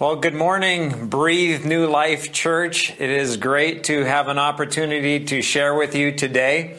Well, good morning, Breathe New Life Church. It is great to have an opportunity to share with you today.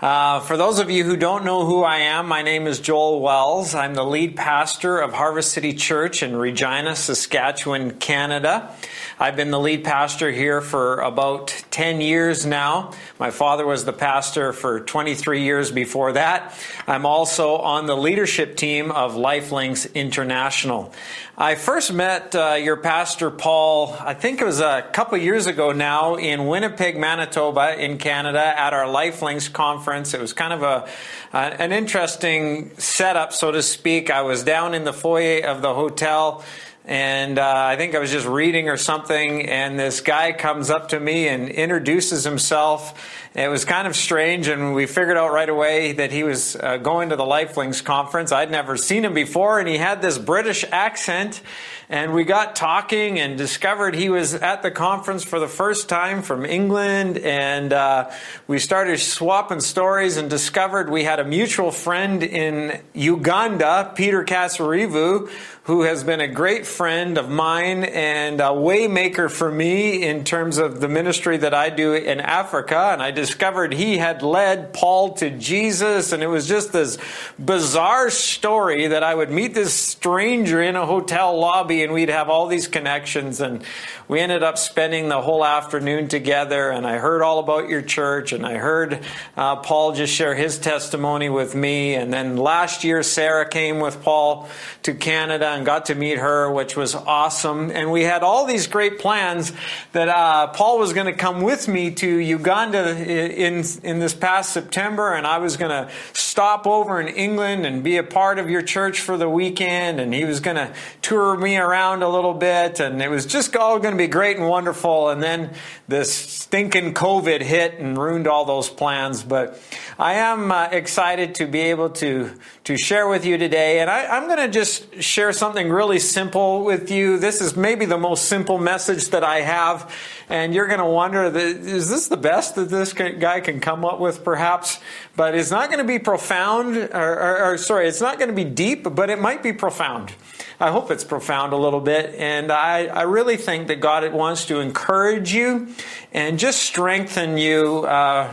Uh, for those of you who don't know who I am, my name is Joel Wells. I'm the lead pastor of Harvest City Church in Regina, Saskatchewan, Canada. I've been the lead pastor here for about 10 years now. My father was the pastor for 23 years before that. I'm also on the leadership team of Lifelinks International. I first met uh, your pastor, Paul, I think it was a couple years ago now, in Winnipeg, Manitoba, in Canada, at our Lifelinks conference. It was kind of a uh, an interesting setup, so to speak. I was down in the foyer of the hotel and uh, I think I was just reading or something, and this guy comes up to me and introduces himself. It was kind of strange, and we figured out right away that he was uh, going to the Lifelinks conference. I'd never seen him before, and he had this British accent. And we got talking and discovered he was at the conference for the first time from England. And uh, we started swapping stories and discovered we had a mutual friend in Uganda, Peter Kasarivu, who has been a great friend of mine and a waymaker for me in terms of the ministry that I do in Africa. And I discovered he had led Paul to Jesus. And it was just this bizarre story that I would meet this stranger in a hotel lobby and we'd have all these connections. And we ended up spending the whole afternoon together. And I heard all about your church and I heard uh, Paul just share his testimony with me. And then last year, Sarah came with Paul to Canada and got to meet her, which was awesome. And we had all these great plans that uh, Paul was going to come with me to Uganda in in this past September, and I was going to stop over in England and be a part of your church for the weekend, and he was going to tour me around a little bit, and it was just all going to be great and wonderful. And then this stinking COVID hit and ruined all those plans, but. I am uh, excited to be able to, to share with you today, and I, I'm going to just share something really simple with you. This is maybe the most simple message that I have, and you're going to wonder, is this the best that this guy can come up with, perhaps? But it's not going to be profound, or, or, or sorry, it's not going to be deep, but it might be profound. I hope it's profound a little bit. And I, I really think that God wants to encourage you and just strengthen you uh,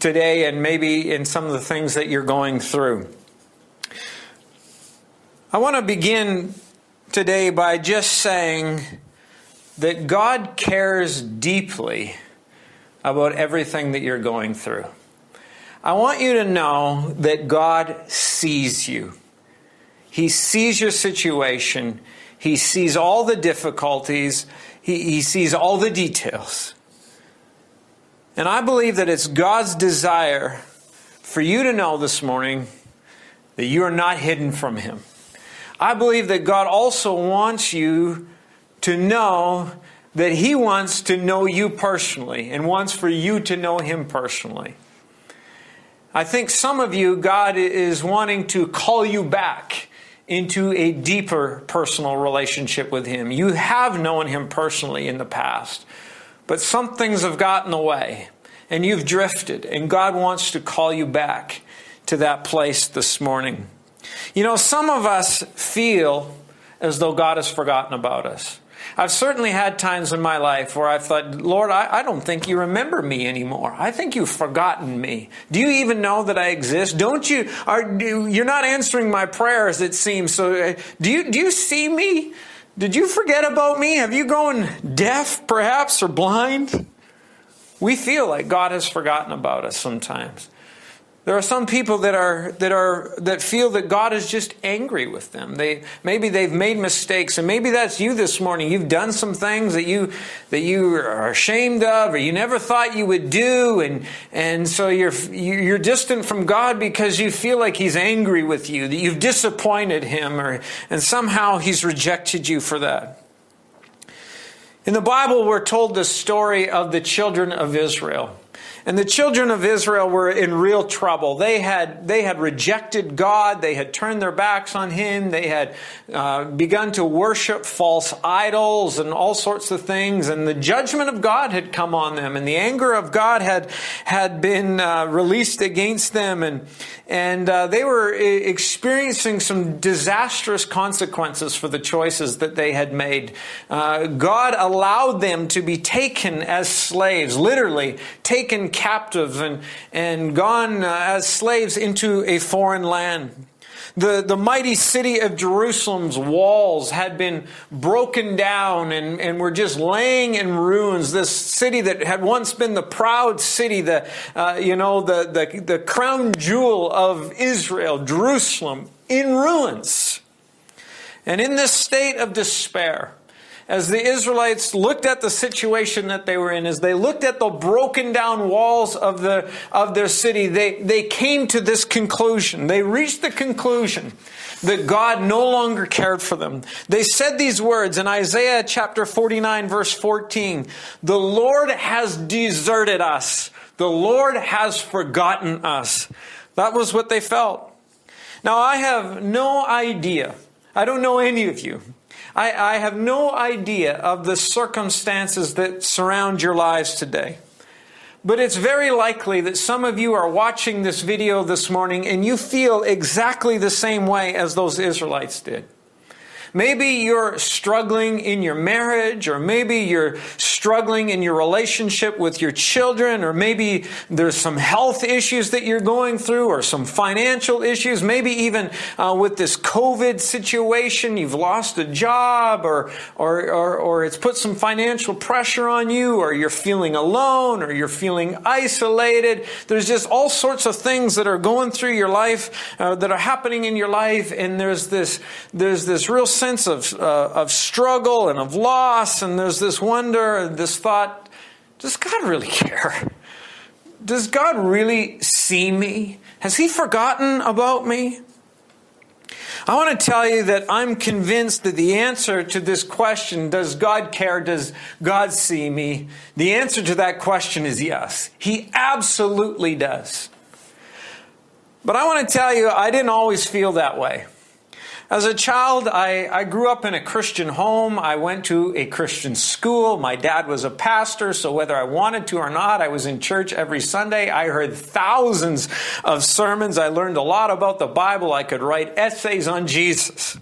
today and maybe in some of the things that you're going through. I want to begin today by just saying that God cares deeply about everything that you're going through. I want you to know that God sees you. He sees your situation. He sees all the difficulties. He, he sees all the details. And I believe that it's God's desire for you to know this morning that you are not hidden from Him. I believe that God also wants you to know that He wants to know you personally and wants for you to know Him personally. I think some of you, God is wanting to call you back into a deeper personal relationship with Him. You have known Him personally in the past. But some things have gotten away and you've drifted, and God wants to call you back to that place this morning. You know, some of us feel as though God has forgotten about us. I've certainly had times in my life where I've thought, Lord, I, I, don't think you remember me anymore. I think you've forgotten me. Do you even know that I exist? Don't you? Are you're not answering my prayers? It seems so. Uh, do you do you see me? Did you forget about me? Have you gone deaf, perhaps, or blind? We feel like God has forgotten about us sometimes. There are some people that are that are that feel that God is just angry with them. They maybe they've made mistakes, and maybe that's you this morning. You've done some things that you that you are ashamed of, or you never thought you would do, and and so you're you're distant from God because you feel like He's angry with you, that you've disappointed Him, or and somehow He's rejected you for that. In the Bible, we're told the story of the children of Israel. And the children of Israel were in real trouble. They had, they had rejected God. They had turned their backs on Him. They had uh, begun to worship false idols and all sorts of things. And the judgment of God had come on them. And the anger of God had, had been uh, released against them. And, and uh, they were experiencing some disastrous consequences for the choices that they had made. Uh, God allowed them to be taken as slaves, literally taken captive and, and gone uh, as slaves into a foreign land. The, the mighty city of Jerusalem's walls had been broken down and, and were just laying in ruins. This city that had once been the proud city, the, uh, you know, the, the, the crown jewel of Israel, Jerusalem, in ruins. And in this state of despair, as the Israelites looked at the situation that they were in, as they looked at the broken down walls of, the, of their city, they, they came to this conclusion. They reached the conclusion that God no longer cared for them. They said these words in Isaiah chapter 49, verse 14 The Lord has deserted us, the Lord has forgotten us. That was what they felt. Now, I have no idea. I don't know any of you. I, I have no idea of the circumstances that surround your lives today. But it's very likely that some of you are watching this video this morning and you feel exactly the same way as those Israelites did. Maybe you're struggling in your marriage, or maybe you're struggling in your relationship with your children, or maybe there's some health issues that you're going through, or some financial issues. Maybe even uh, with this COVID situation, you've lost a job, or, or, or, or it's put some financial pressure on you, or you're feeling alone, or you're feeling isolated. There's just all sorts of things that are going through your life, uh, that are happening in your life, and there's this, there's this real sense of, uh, of struggle and of loss, and there's this wonder, and this thought does God really care? Does God really see me? Has He forgotten about me? I want to tell you that I'm convinced that the answer to this question, does God care? Does God see me? The answer to that question is yes. He absolutely does. But I want to tell you, I didn't always feel that way. As a child, I, I grew up in a Christian home. I went to a Christian school. My dad was a pastor, so whether I wanted to or not, I was in church every Sunday. I heard thousands of sermons. I learned a lot about the Bible. I could write essays on Jesus.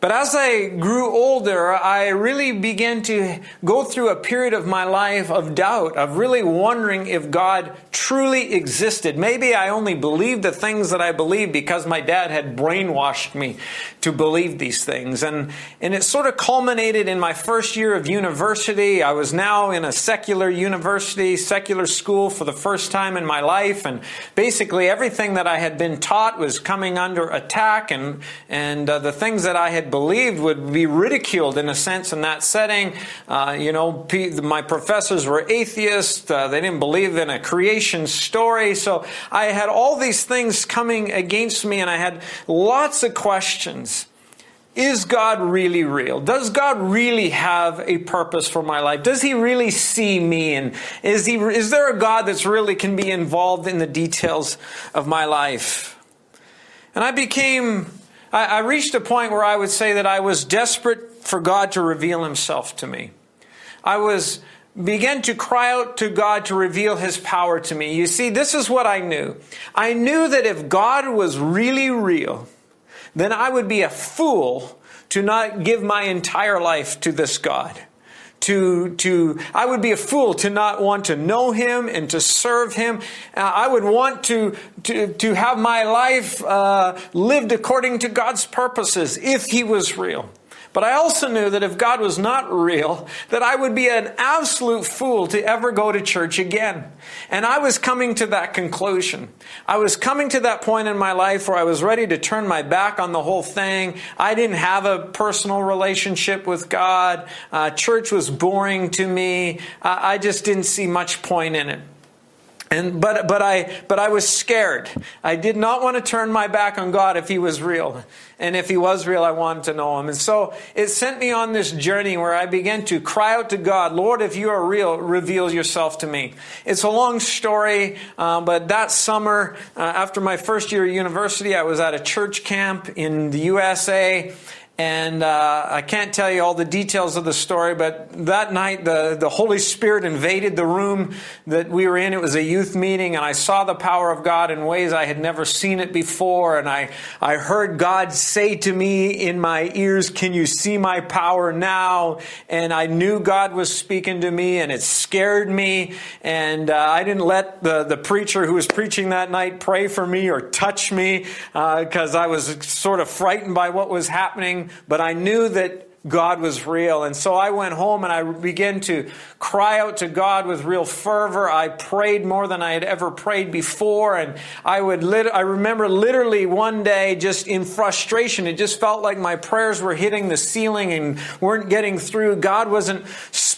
But as I grew older, I really began to go through a period of my life of doubt, of really wondering if God truly existed. Maybe I only believed the things that I believed because my dad had brainwashed me to believe these things. And, and it sort of culminated in my first year of university. I was now in a secular university, secular school for the first time in my life. And basically everything that I had been taught was coming under attack and, and uh, the things that I had believed would be ridiculed in a sense in that setting. Uh, you know, my professors were atheists. Uh, they didn't believe in a creation story. So I had all these things coming against me and I had lots of questions. Is God really real? Does God really have a purpose for my life? Does He really see me? And is He, is there a God that's really can be involved in the details of my life? And I became I, I reached a point where I would say that I was desperate for God to reveal himself to me. I was began to cry out to God to reveal his power to me. You see, this is what I knew. I knew that if God was really real, then I would be a fool to not give my entire life to this God to, to, I would be a fool to not want to know Him and to serve Him. Uh, I would want to, to, to have my life uh, lived according to God's purposes if He was real. But I also knew that if God was not real, that I would be an absolute fool to ever go to church again. And I was coming to that conclusion. I was coming to that point in my life where I was ready to turn my back on the whole thing. I didn't have a personal relationship with God. Uh, church was boring to me. Uh, I just didn't see much point in it. And, but, but, I, but I was scared. I did not want to turn my back on God if He was real. And if He was real, I wanted to know Him. And so it sent me on this journey where I began to cry out to God, Lord, if you are real, reveal yourself to me. It's a long story, uh, but that summer, uh, after my first year at university, I was at a church camp in the USA. And uh, I can't tell you all the details of the story, but that night the, the Holy Spirit invaded the room that we were in. It was a youth meeting, and I saw the power of God in ways I had never seen it before. And I, I heard God say to me in my ears, Can you see my power now? And I knew God was speaking to me, and it scared me. And uh, I didn't let the, the preacher who was preaching that night pray for me or touch me because uh, I was sort of frightened by what was happening but I knew that God was real. And so I went home and I began to cry out to God with real fervor. I prayed more than I had ever prayed before. And I would, lit- I remember literally one day just in frustration, it just felt like my prayers were hitting the ceiling and weren't getting through. God wasn't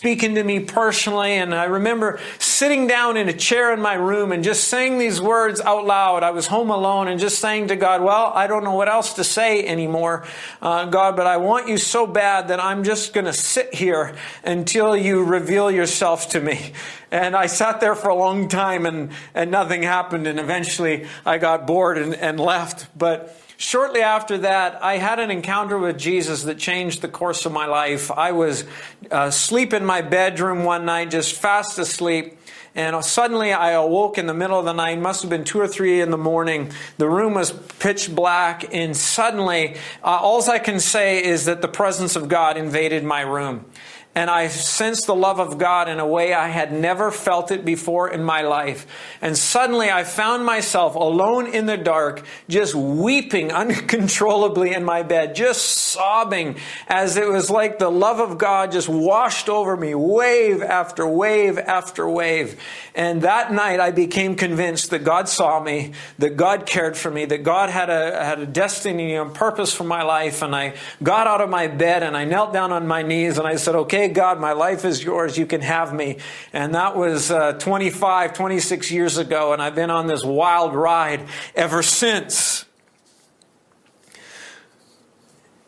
speaking to me personally. And I remember sitting down in a chair in my room and just saying these words out loud. I was home alone and just saying to God, well, I don't know what else to say anymore, uh, God, but I want you so bad that I'm just going to sit here until you reveal yourself to me. And I sat there for a long time and, and nothing happened. And eventually I got bored and, and left. But shortly after that, I had an encounter with Jesus that changed the course of my life. I was uh, asleep in my bedroom one night, just fast asleep. And suddenly I awoke in the middle of the night, must have been two or three in the morning. The room was pitch black, and suddenly, uh, all I can say is that the presence of God invaded my room and I sensed the love of God in a way I had never felt it before in my life. And suddenly I found myself alone in the dark, just weeping uncontrollably in my bed, just sobbing as it was like the love of God just washed over me, wave after wave after wave. And that night I became convinced that God saw me, that God cared for me, that God had a, had a destiny and purpose for my life. And I got out of my bed and I knelt down on my knees and I said, okay, okay, God, my life is yours. You can have me. And that was uh, 25, 26 years ago. And I've been on this wild ride ever since.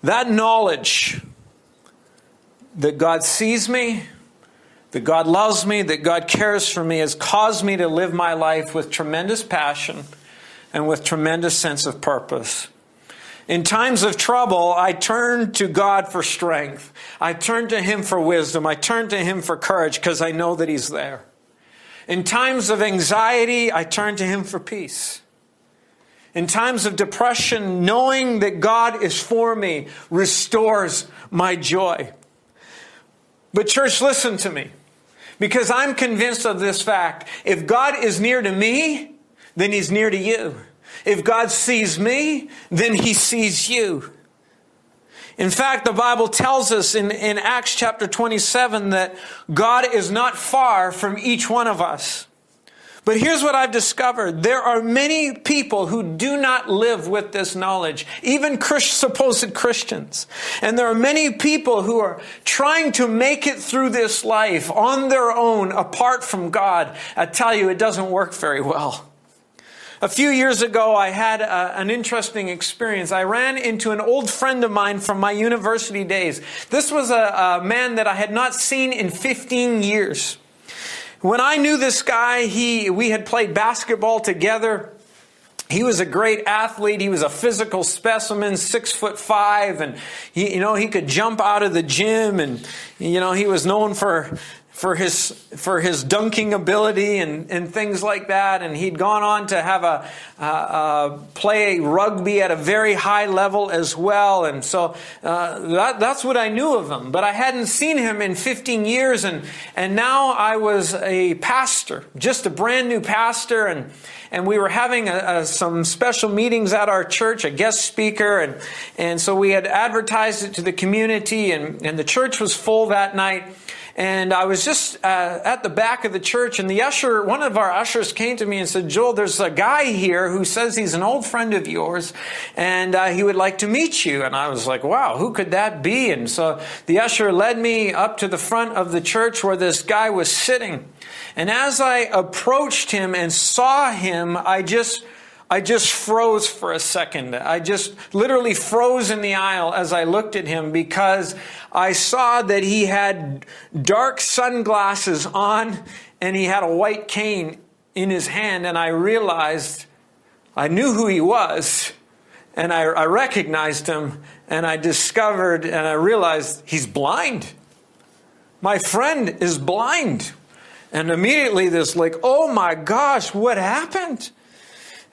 That knowledge that God sees me, that God loves me, that God cares for me has caused me to live my life with tremendous passion and with tremendous sense of purpose. In times of trouble, I turn to God for strength. I turn to Him for wisdom. I turn to Him for courage because I know that He's there. In times of anxiety, I turn to Him for peace. In times of depression, knowing that God is for me restores my joy. But, church, listen to me. Because I'm convinced of this fact. If God is near to me, then He's near to you. If God sees me, then he sees you. In fact, the Bible tells us in, in Acts chapter 27 that God is not far from each one of us. But here's what I've discovered. There are many people who do not live with this knowledge, even supposed Christians. And there are many people who are trying to make it through this life on their own, apart from God. I tell you, it doesn't work very well. A few years ago, I had a, an interesting experience. I ran into an old friend of mine from my university days. This was a, a man that I had not seen in 15 years. When I knew this guy, he, we had played basketball together. He was a great athlete. He was a physical specimen, six foot five, and he, you know, he could jump out of the gym, and you know, he was known for for his for his dunking ability and, and things like that. And he'd gone on to have a uh, uh, play rugby at a very high level as well. And so uh, that, that's what I knew of him. But I hadn't seen him in 15 years, and and now I was a pastor, just a brand new pastor, and and we were having a, a, some special meetings at our church, a guest speaker, and and so we had advertised it to the community, and and the church was full that night. and I was just uh, at the back of the church, and the usher, one of our ushers, came to me and said, "Joel, there's a guy here who says he's an old friend of yours, and uh, he would like to meet you." And I was like, "Wow, who could that be?" And so the usher led me up to the front of the church where this guy was sitting, and as I approached him and saw him, I just I just froze for a second. I just literally froze in the aisle as I looked at him because I saw that he had dark sunglasses on and he had a white cane in his hand. And I realized I knew who he was and I, I recognized him and I discovered and I realized he's blind. My friend is blind. And immediately this, like, oh my gosh, what happened?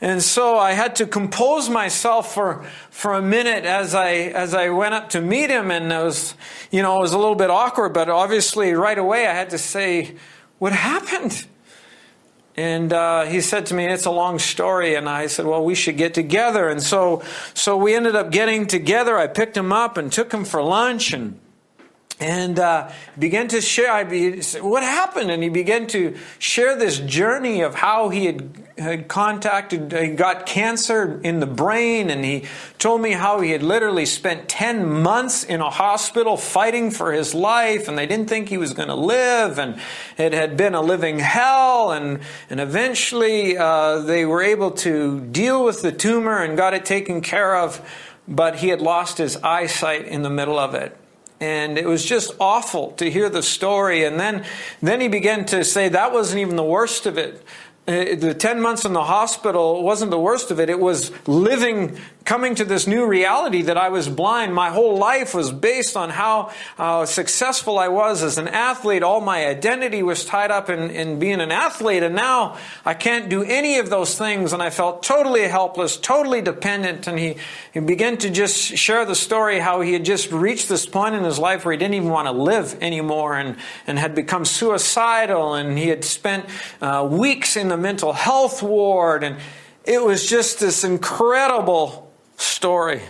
And so I had to compose myself for, for a minute as I, as I went up to meet him. And it was, you know, it was a little bit awkward, but obviously right away I had to say, what happened? And uh, he said to me, "It's a long story." And I said, "Well, we should get together." And so, so we ended up getting together. I picked him up and took him for lunch, and and uh, began to share. Be, what happened, and he began to share this journey of how he had, had contacted, he got cancer in the brain, and he told me how he had literally spent ten months in a hospital fighting for his life, and they didn't think he was going to live, and it had been a living hell, and and eventually uh, they were able to deal with the tumor and got it taken care of, but he had lost his eyesight in the middle of it and it was just awful to hear the story. And then then he began to say that wasn't even the worst of it the 10 months in the hospital wasn't the worst of it. It was living, coming to this new reality that I was blind. My whole life was based on how uh, successful I was as an athlete. All my identity was tied up in, in being an athlete. And now I can't do any of those things. And I felt totally helpless, totally dependent. And he, he began to just share the story how he had just reached this point in his life where he didn't even want to live anymore and, and had become suicidal. And he had spent uh, weeks in the mental health ward. And it was just this incredible story.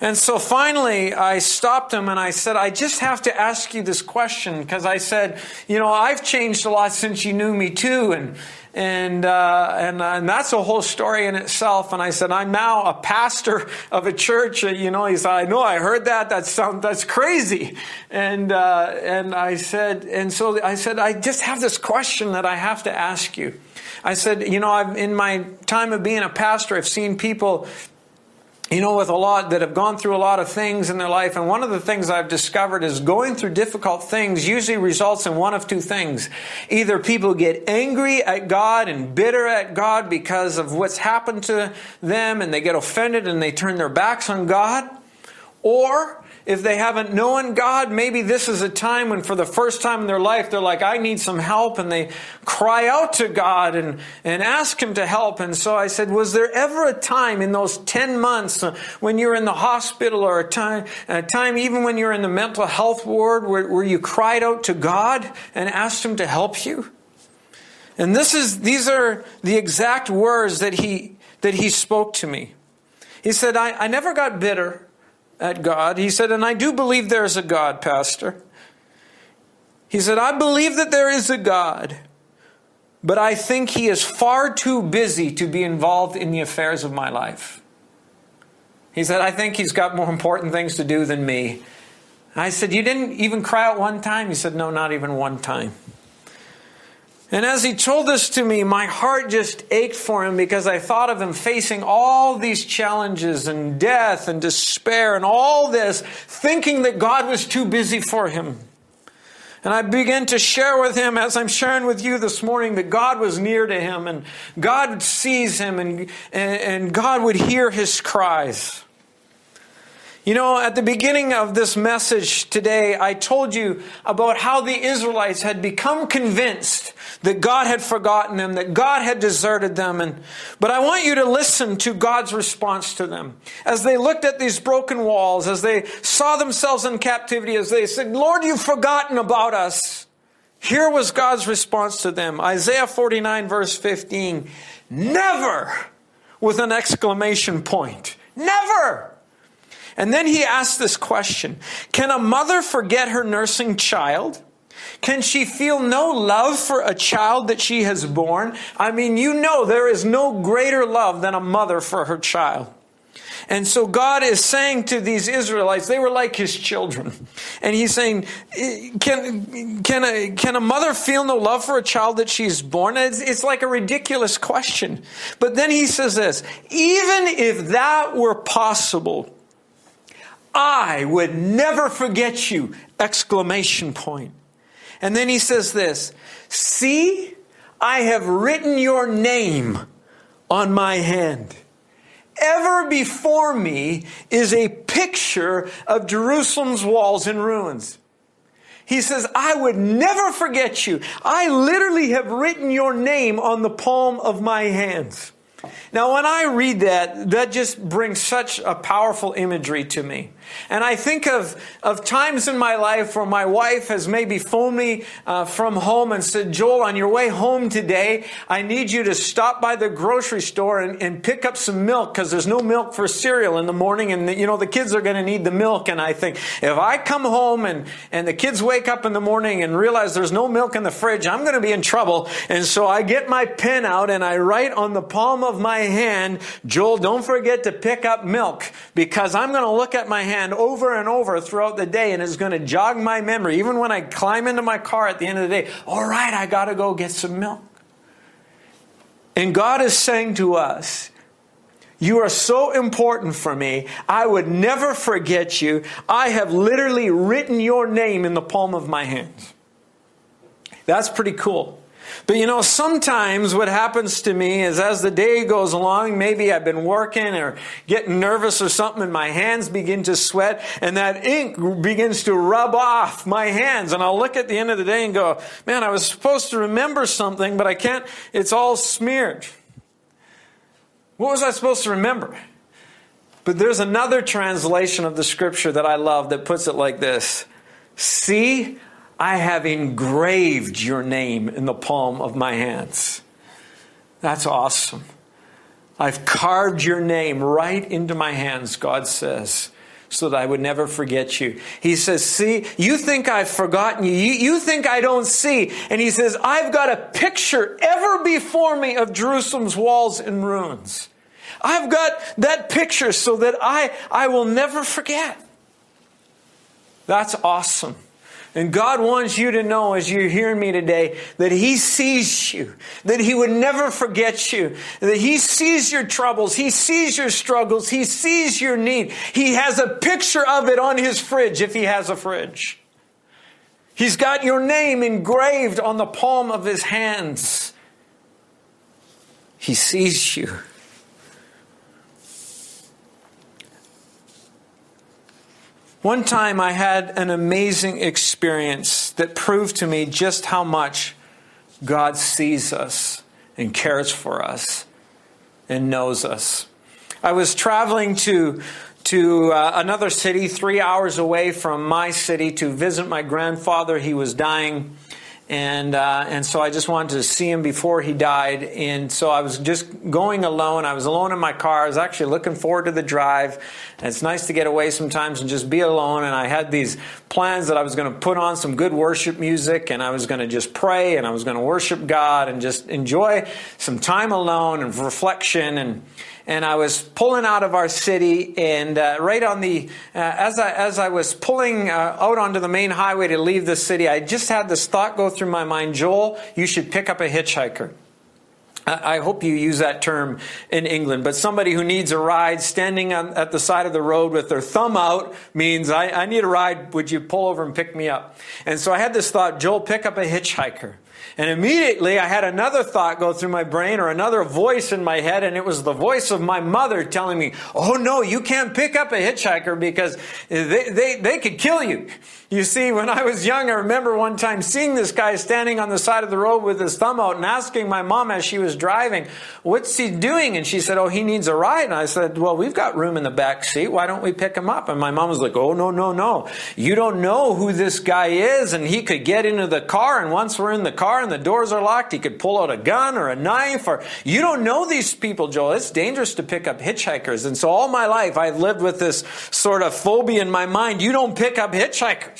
And so finally, I stopped him and I said, I just have to ask you this question because I said, you know, I've changed a lot since you knew me too. And, and, uh, and, uh, and that's a whole story in itself. And I said, I'm now a pastor of a church. You know, he said, I know, I heard that. That sound, that's crazy. And, uh, and I said, and so I said, I just have this question that I have to ask you. I said, you know, I've, in my time of being a pastor, I've seen people you know, with a lot that have gone through a lot of things in their life. And one of the things I've discovered is going through difficult things usually results in one of two things. Either people get angry at God and bitter at God because of what's happened to them and they get offended and they turn their backs on God. Or if they haven't known God, maybe this is a time when for the first time in their life they're like, I need some help, and they cry out to God and, and ask Him to help. And so I said, Was there ever a time in those 10 months when you're in the hospital or a time, a time even when you're in the mental health ward where, where you cried out to God and asked Him to help you? And this is, these are the exact words that he, that he spoke to me. He said, I, I never got bitter at God. He said, and I do believe there is a God, Pastor. He said, I believe that there is a God, but I think he is far too busy to be involved in the affairs of my life. He said, I think he's got more important things to do than me. I said, You didn't even cry out one time? He said, No, not even one time. And as he told this to me, my heart just ached for him because I thought of him facing all these challenges and death and despair and all this, thinking that God was too busy for him. And I began to share with him, as I'm sharing with you this morning, that God was near to him and God sees him and, and, God would hear his cries. You know, at the beginning of this message today, I told you about how the Israelites had become convinced that God had forgotten them, that God had deserted them. And, but I want you to listen to God's response to them. As they looked at these broken walls, as they saw themselves in captivity, as they said, Lord, you've forgotten about us. Here was God's response to them. Isaiah 49 verse 15. Never! With an exclamation point. Never! And then he asked this question Can a mother forget her nursing child Can she feel no love for a child that she has born? I mean, you know there is no greater love than a mother for her child. And so God is saying to these Israelites, they were like his children. And he's saying, can, can, a, can a mother feel no love for a child that she's born? It's, it's like a ridiculous question. But then he says this, even if that were possible, I would never forget you! Exclamation point. And then he says this, see, I have written your name on my hand ever before me is a picture of Jerusalem's walls in ruins. He says, I would never forget you. I literally have written your name on the palm of my hands. Now, when I read that, that just brings such a powerful imagery to me. And I think of, of times in my life where my wife has maybe phoned me uh, from home and said, Joel, on your way home today, I need you to stop by the grocery store and, and pick up some milk because there's no milk for cereal in the morning. And, the, you know, the kids are going to need the milk. And I think if I come home and, and the kids wake up in the morning and realize there's no milk in the fridge, I'm going to be in trouble. And so I get my pen out and I write on the palm of my hand, Joel, don't forget to pick up milk because I'm going to look at my hand hand over and over throughout the day and it's going to jog my memory. Even when I climb into my car at the end of the day, all right, I got to go get some milk. And God is saying to us, you are so important for me. I would never forget you. I have literally written your name in the palm of my hands. That's pretty cool. But you know, sometimes what happens to me is as the day goes along, maybe I've been working or getting nervous or something and my hands begin to sweat and that ink begins to rub off my hands. And I'll look at the end of the day and go, man, I was supposed to remember something, but I can't, it's all smeared. What was I supposed to remember? But there's another translation of the scripture that I love that puts it like this See, I have engraved your name in the palm of my hands. That's awesome. I've carved your name right into my hands, God says, so that I would never forget you. He says, See, you think I've forgotten you. you. You think I don't see. And he says, I've got a picture ever before me of Jerusalem's walls in ruins. I've got that picture so that I, I will never forget. That's awesome. And God wants you to know as you're hearing me today that He sees you, that He would never forget you, that He sees your troubles, He sees your struggles, He sees your need. He has a picture of it on His fridge if He has a fridge. He's got your name engraved on the palm of His hands. He sees you. One time I had an amazing experience that proved to me just how much God sees us and cares for us and knows us. I was traveling to to uh, another city 3 hours away from my city to visit my grandfather. He was dying and uh, and so I just wanted to see him before he died. And so I was just going alone. I was alone in my car. I was actually looking forward to the drive. And it's nice to get away sometimes and just be alone. And I had these plans that I was going to put on some good worship music, and I was going to just pray, and I was going to worship God, and just enjoy some time alone and reflection and and I was pulling out of our city, and uh, right on the uh, as I as I was pulling uh, out onto the main highway to leave the city, I just had this thought go through my mind: Joel, you should pick up a hitchhiker. I hope you use that term in England, but somebody who needs a ride standing on, at the side of the road with their thumb out means, I, I need a ride. Would you pull over and pick me up? And so I had this thought, Joel, pick up a hitchhiker. And immediately I had another thought go through my brain or another voice in my head, and it was the voice of my mother telling me, Oh no, you can't pick up a hitchhiker because they, they, they could kill you. You see, when I was young, I remember one time seeing this guy standing on the side of the road with his thumb out and asking my mom as she was driving, What's he doing? And she said, Oh, he needs a ride. And I said, Well, we've got room in the back seat. Why don't we pick him up? And my mom was like, Oh, no, no, no. You don't know who this guy is. And he could get into the car. And once we're in the car and the doors are locked, he could pull out a gun or a knife. Or you don't know these people, Joel. It's dangerous to pick up hitchhikers. And so all my life, I've lived with this sort of phobia in my mind. You don't pick up hitchhikers.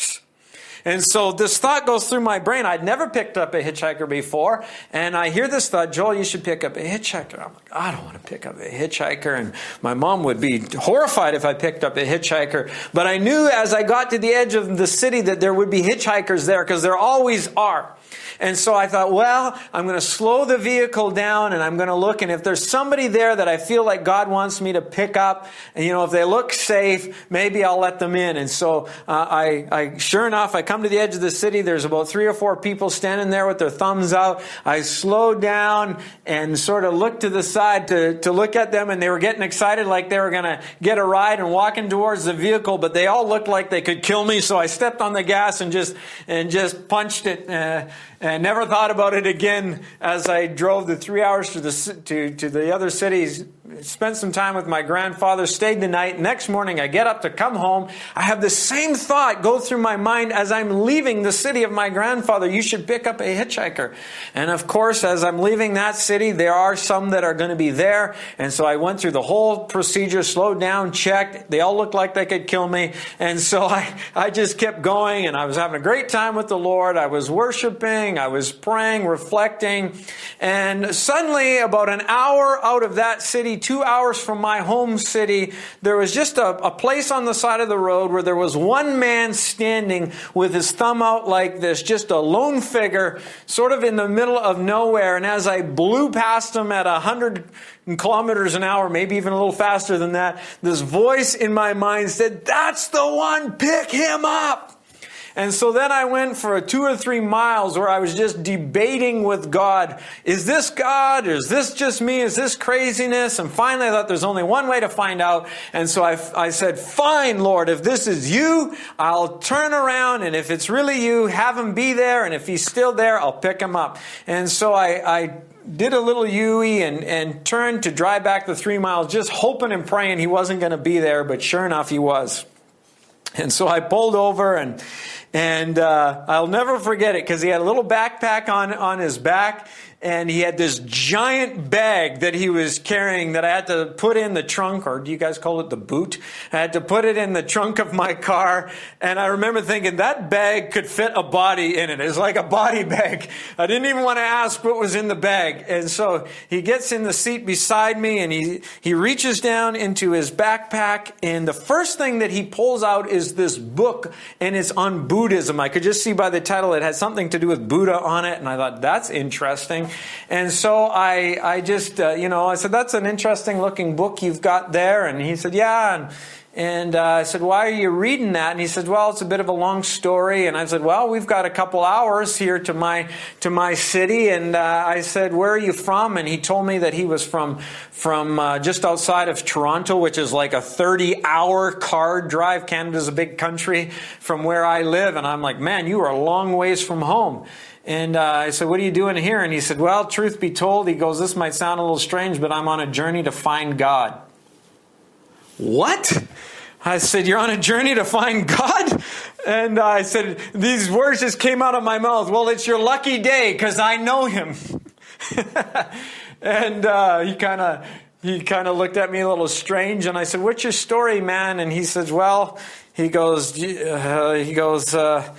And so this thought goes through my brain. I'd never picked up a hitchhiker before. And I hear this thought, Joel, you should pick up a hitchhiker. I'm like, I don't want to pick up a hitchhiker. And my mom would be horrified if I picked up a hitchhiker. But I knew as I got to the edge of the city that there would be hitchhikers there because there always are. And so I thought, well, I'm going to slow the vehicle down and I'm going to look. And if there's somebody there that I feel like God wants me to pick up, and you know, if they look safe, maybe I'll let them in. And so uh, I, I, sure enough, I come to the edge of the city. There's about three or four people standing there with their thumbs out. I slowed down and sort of looked to the side to, to look at them, and they were getting excited like they were going to get a ride and walking towards the vehicle, but they all looked like they could kill me. So I stepped on the gas and just and just punched it. Uh, and never thought about it again as I drove the three hours to the, to, to the other cities spent some time with my grandfather, stayed the night. Next morning, I get up to come home. I have the same thought go through my mind as I'm leaving the city of my grandfather. You should pick up a hitchhiker. And of course, as I'm leaving that city, there are some that are going to be there. And so I went through the whole procedure, slowed down, checked. They all looked like they could kill me. And so I, I just kept going and I was having a great time with the Lord. I was worshiping. I was praying, reflecting. And suddenly, about an hour out of that city, two hours from my home city, there was just a, a place on the side of the road where there was one man standing with his thumb out like this, just a lone figure, sort of in the middle of nowhere. And as I blew past him at a hundred kilometers an hour, maybe even a little faster than that, this voice in my mind said, That's the one, pick him up. And so then I went for two or three miles where I was just debating with God. Is this God? Is this just me? Is this craziness? And finally I thought there's only one way to find out. And so I, I said, fine, Lord, if this is you, I'll turn around. And if it's really you, have him be there. And if he's still there, I'll pick him up. And so I, I did a little U-E and, and turned to drive back the three miles, just hoping and praying he wasn't going to be there. But sure enough, he was. And so I pulled over and and uh, I'll never forget it because he had a little backpack on, on his back and he had this giant bag that he was carrying that I had to put in the trunk, or do you guys call it the boot? I had to put it in the trunk of my car, and I remember thinking that bag could fit a body in it. It's like a body bag. I didn't even want to ask what was in the bag, and so he gets in the seat beside me, and he he reaches down into his backpack, and the first thing that he pulls out is this book, and it's on Buddhism. I could just see by the title it had something to do with Buddha on it, and I thought that's interesting. And so I, I just, uh, you know, I said, that's an interesting looking book you've got there. And he said, yeah. And, and uh, I said, why are you reading that? And he said, well, it's a bit of a long story. And I said, well, we've got a couple hours here to my, to my city. And uh, I said, where are you from? And he told me that he was from, from uh, just outside of Toronto, which is like a 30 hour car drive. Canada's a big country from where I live. And I'm like, man, you are a long ways from home. And uh, I said, What are you doing here? And he said, Well, truth be told, he goes, This might sound a little strange, but I'm on a journey to find God. What? I said, You're on a journey to find God? And I said, These words just came out of my mouth. Well, it's your lucky day because I know him. and uh, he kind of. He kind of looked at me a little strange, and I said, "What's your story, man?" And he says, "Well," he goes, uh, "He goes, uh,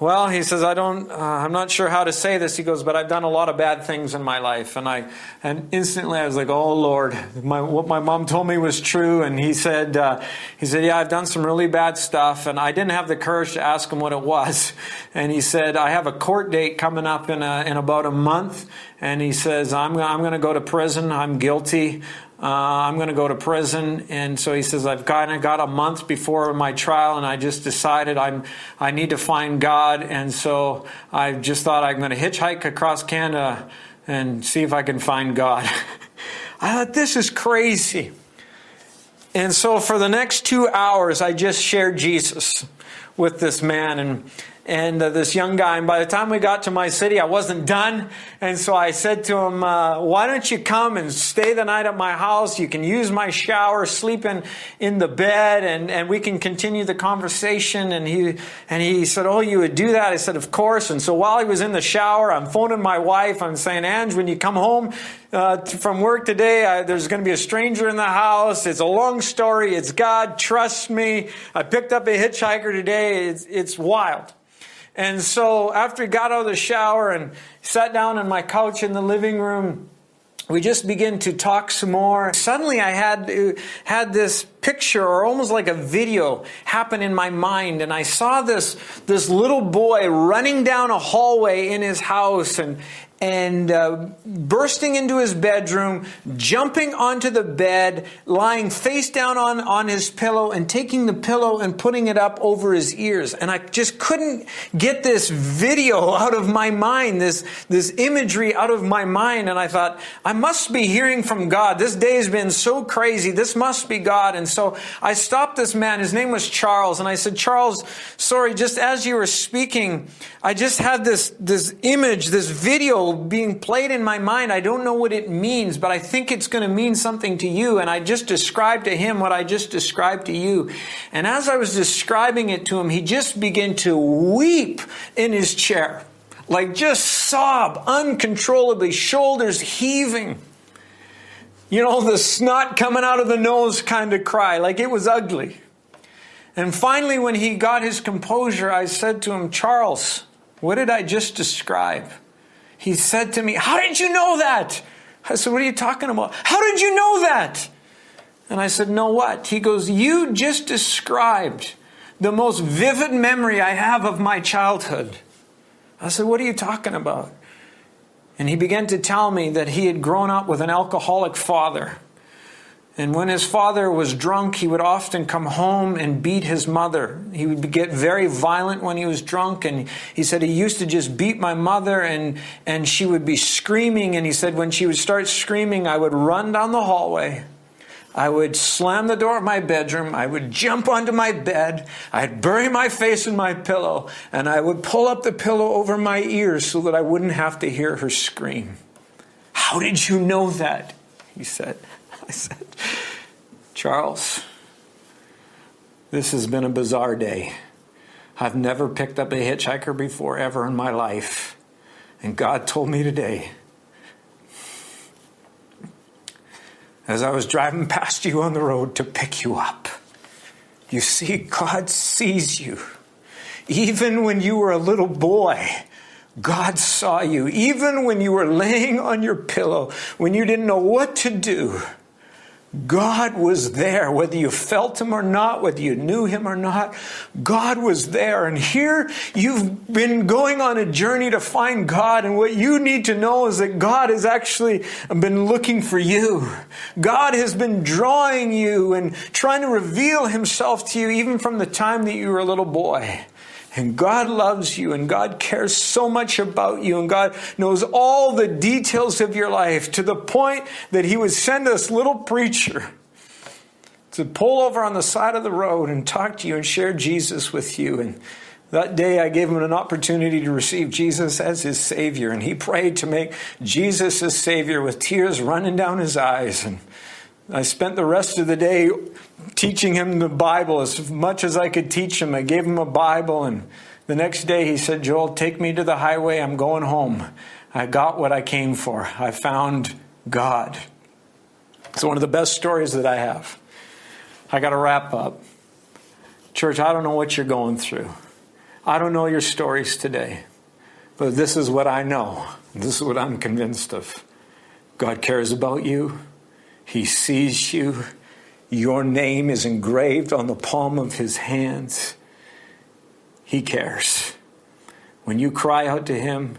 well, he says, I don't, uh, I'm not sure how to say this. He goes, but I've done a lot of bad things in my life. And I, and instantly I was like, oh Lord, my, what my mom told me was true. And he said, uh, he said, yeah, I've done some really bad stuff. And I didn't have the courage to ask him what it was. And he said, I have a court date coming up in, a, in about a month. And he says, I'm, I'm going to go to prison. I'm guilty. Uh, I'm going to go to prison. And so he says, I've kind of got a month before my trial, and I just decided I'm, I need to find God. And so I just thought I'm going to hitchhike across Canada and see if I can find God. I thought, this is crazy. And so for the next two hours, I just shared Jesus with this man. And and uh, this young guy. And by the time we got to my city, I wasn't done. And so I said to him, uh, Why don't you come and stay the night at my house? You can use my shower, sleep in, in the bed, and, and we can continue the conversation. And he, and he said, Oh, you would do that? I said, Of course. And so while he was in the shower, I'm phoning my wife. I'm saying, Ange, when you come home, uh, from work today. I, there's going to be a stranger in the house. It's a long story. It's God. Trust me. I picked up a hitchhiker today. It's, it's wild. And so after he got out of the shower and sat down on my couch in the living room, we just begin to talk some more. Suddenly I had, had this picture or almost like a video happen in my mind and I saw this, this little boy running down a hallway in his house and, and uh, bursting into his bedroom, jumping onto the bed, lying face down on, on his pillow, and taking the pillow and putting it up over his ears. And I just couldn't get this video out of my mind, this, this imagery out of my mind. And I thought, I must be hearing from God. This day has been so crazy. This must be God. And so I stopped this man. His name was Charles. And I said, Charles, sorry, just as you were speaking, I just had this, this image, this video being played in my mind. I don't know what it means, but I think it's going to mean something to you. And I just described to him what I just described to you. And as I was describing it to him, he just began to weep in his chair. Like just sob uncontrollably, shoulders heaving. You know, the snot coming out of the nose kind of cry, like it was ugly. And finally, when he got his composure, I said to him, Charles, what did I just describe? He said to me, How did you know that? I said, What are you talking about? How did you know that? And I said, Know what? He goes, You just described the most vivid memory I have of my childhood. I said, What are you talking about? And he began to tell me that he had grown up with an alcoholic father and when his father was drunk, he would often come home and beat his mother. He would get very violent when he was drunk. And he said he used to just beat my mother and, and she would be screaming. And he said when she would start screaming, I would run down the hallway. I would slam the door of my bedroom. I would jump onto my bed. I'd bury my face in my pillow. And I would pull up the pillow over my ears so that I wouldn't have to hear her scream. How did you know that? He said. I said, Charles, this has been a bizarre day. I've never picked up a hitchhiker before, ever in my life. And God told me today, as I was driving past you on the road to pick you up, you see, God sees you. Even when you were a little boy, God saw you. Even when you were laying on your pillow, when you didn't know what to do, God was there, whether you felt Him or not, whether you knew Him or not. God was there. And here you've been going on a journey to find God. And what you need to know is that God has actually been looking for you. God has been drawing you and trying to reveal Himself to you even from the time that you were a little boy. And God loves you and God cares so much about you and God knows all the details of your life to the point that He would send this little preacher to pull over on the side of the road and talk to you and share Jesus with you. And that day I gave him an opportunity to receive Jesus as his Savior. And he prayed to make Jesus his Savior with tears running down his eyes. And I spent the rest of the day teaching him the Bible as much as I could teach him. I gave him a Bible, and the next day he said, Joel, take me to the highway. I'm going home. I got what I came for. I found God. It's one of the best stories that I have. I got to wrap up. Church, I don't know what you're going through. I don't know your stories today. But this is what I know. This is what I'm convinced of. God cares about you. He sees you. Your name is engraved on the palm of his hands. He cares. When you cry out to him,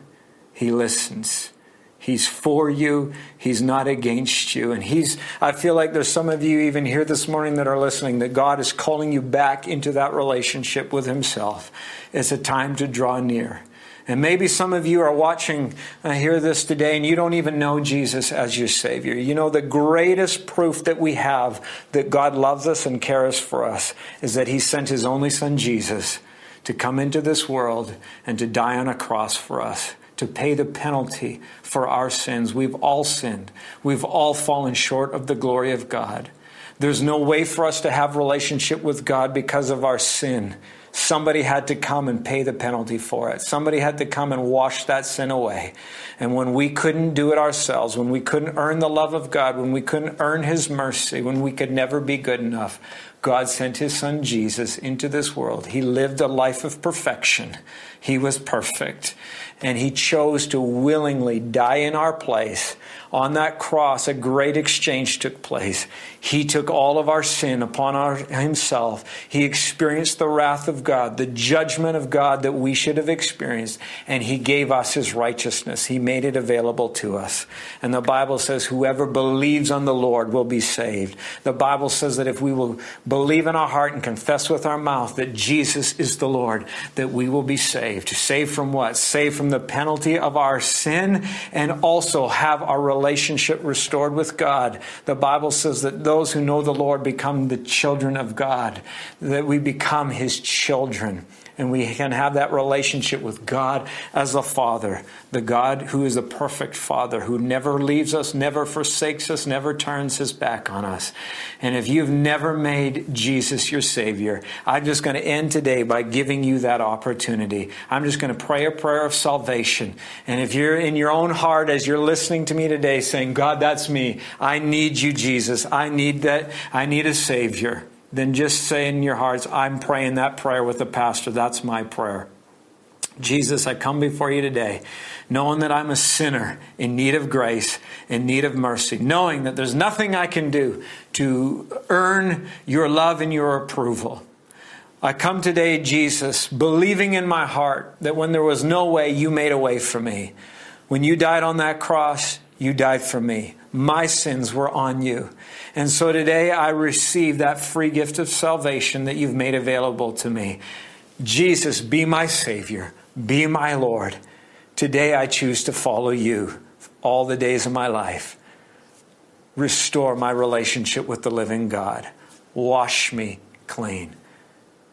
he listens. He's for you. He's not against you. And he's, I feel like there's some of you even here this morning that are listening that God is calling you back into that relationship with himself. It's a time to draw near. And maybe some of you are watching, uh, hear this today, and you don't even know Jesus as your Savior. You know, the greatest proof that we have that God loves us and cares for us is that He sent His only Son, Jesus, to come into this world and to die on a cross for us to pay the penalty for our sins. We've all sinned. We've all fallen short of the glory of God. There's no way for us to have relationship with God because of our sin. Somebody had to come and pay the penalty for it. Somebody had to come and wash that sin away. And when we couldn't do it ourselves, when we couldn't earn the love of God, when we couldn't earn His mercy, when we could never be good enough, God sent His Son Jesus into this world. He lived a life of perfection. He was perfect. And He chose to willingly die in our place on that cross, a great exchange took place. He took all of our sin upon our, himself. He experienced the wrath of God, the judgment of God that we should have experienced, and he gave us his righteousness. He made it available to us. And the Bible says, whoever believes on the Lord will be saved. The Bible says that if we will believe in our heart and confess with our mouth that Jesus is the Lord, that we will be saved. Saved from what? Saved from the penalty of our sin and also have our relationship relationship restored with God. The Bible says that those who know the Lord become the children of God, that we become His children. And we can have that relationship with God as a Father, the God who is a perfect Father, who never leaves us, never forsakes us, never turns his back on us. And if you've never made Jesus your Savior, I'm just going to end today by giving you that opportunity. I'm just going to pray a prayer of salvation. And if you're in your own heart as you're listening to me today saying, God, that's me. I need you, Jesus. I need that. I need a Savior then just say in your hearts, I'm praying that prayer with the pastor. That's my prayer. Jesus, I come before you today knowing that I'm a sinner in need of grace, in need of mercy, knowing that there's nothing I can do to earn your love and your approval. I come today, Jesus, believing in my heart that when there was no way, you made a way for me. When you died on that cross, you died for me. My sins were on you. And so today I receive that free gift of salvation that you've made available to me. Jesus, be my Savior, be my Lord. Today I choose to follow you all the days of my life. Restore my relationship with the living God. Wash me clean.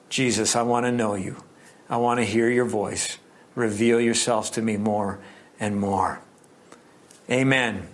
Jesus, I want to know you. I want to hear your voice. Reveal yourself to me more and more. Amen.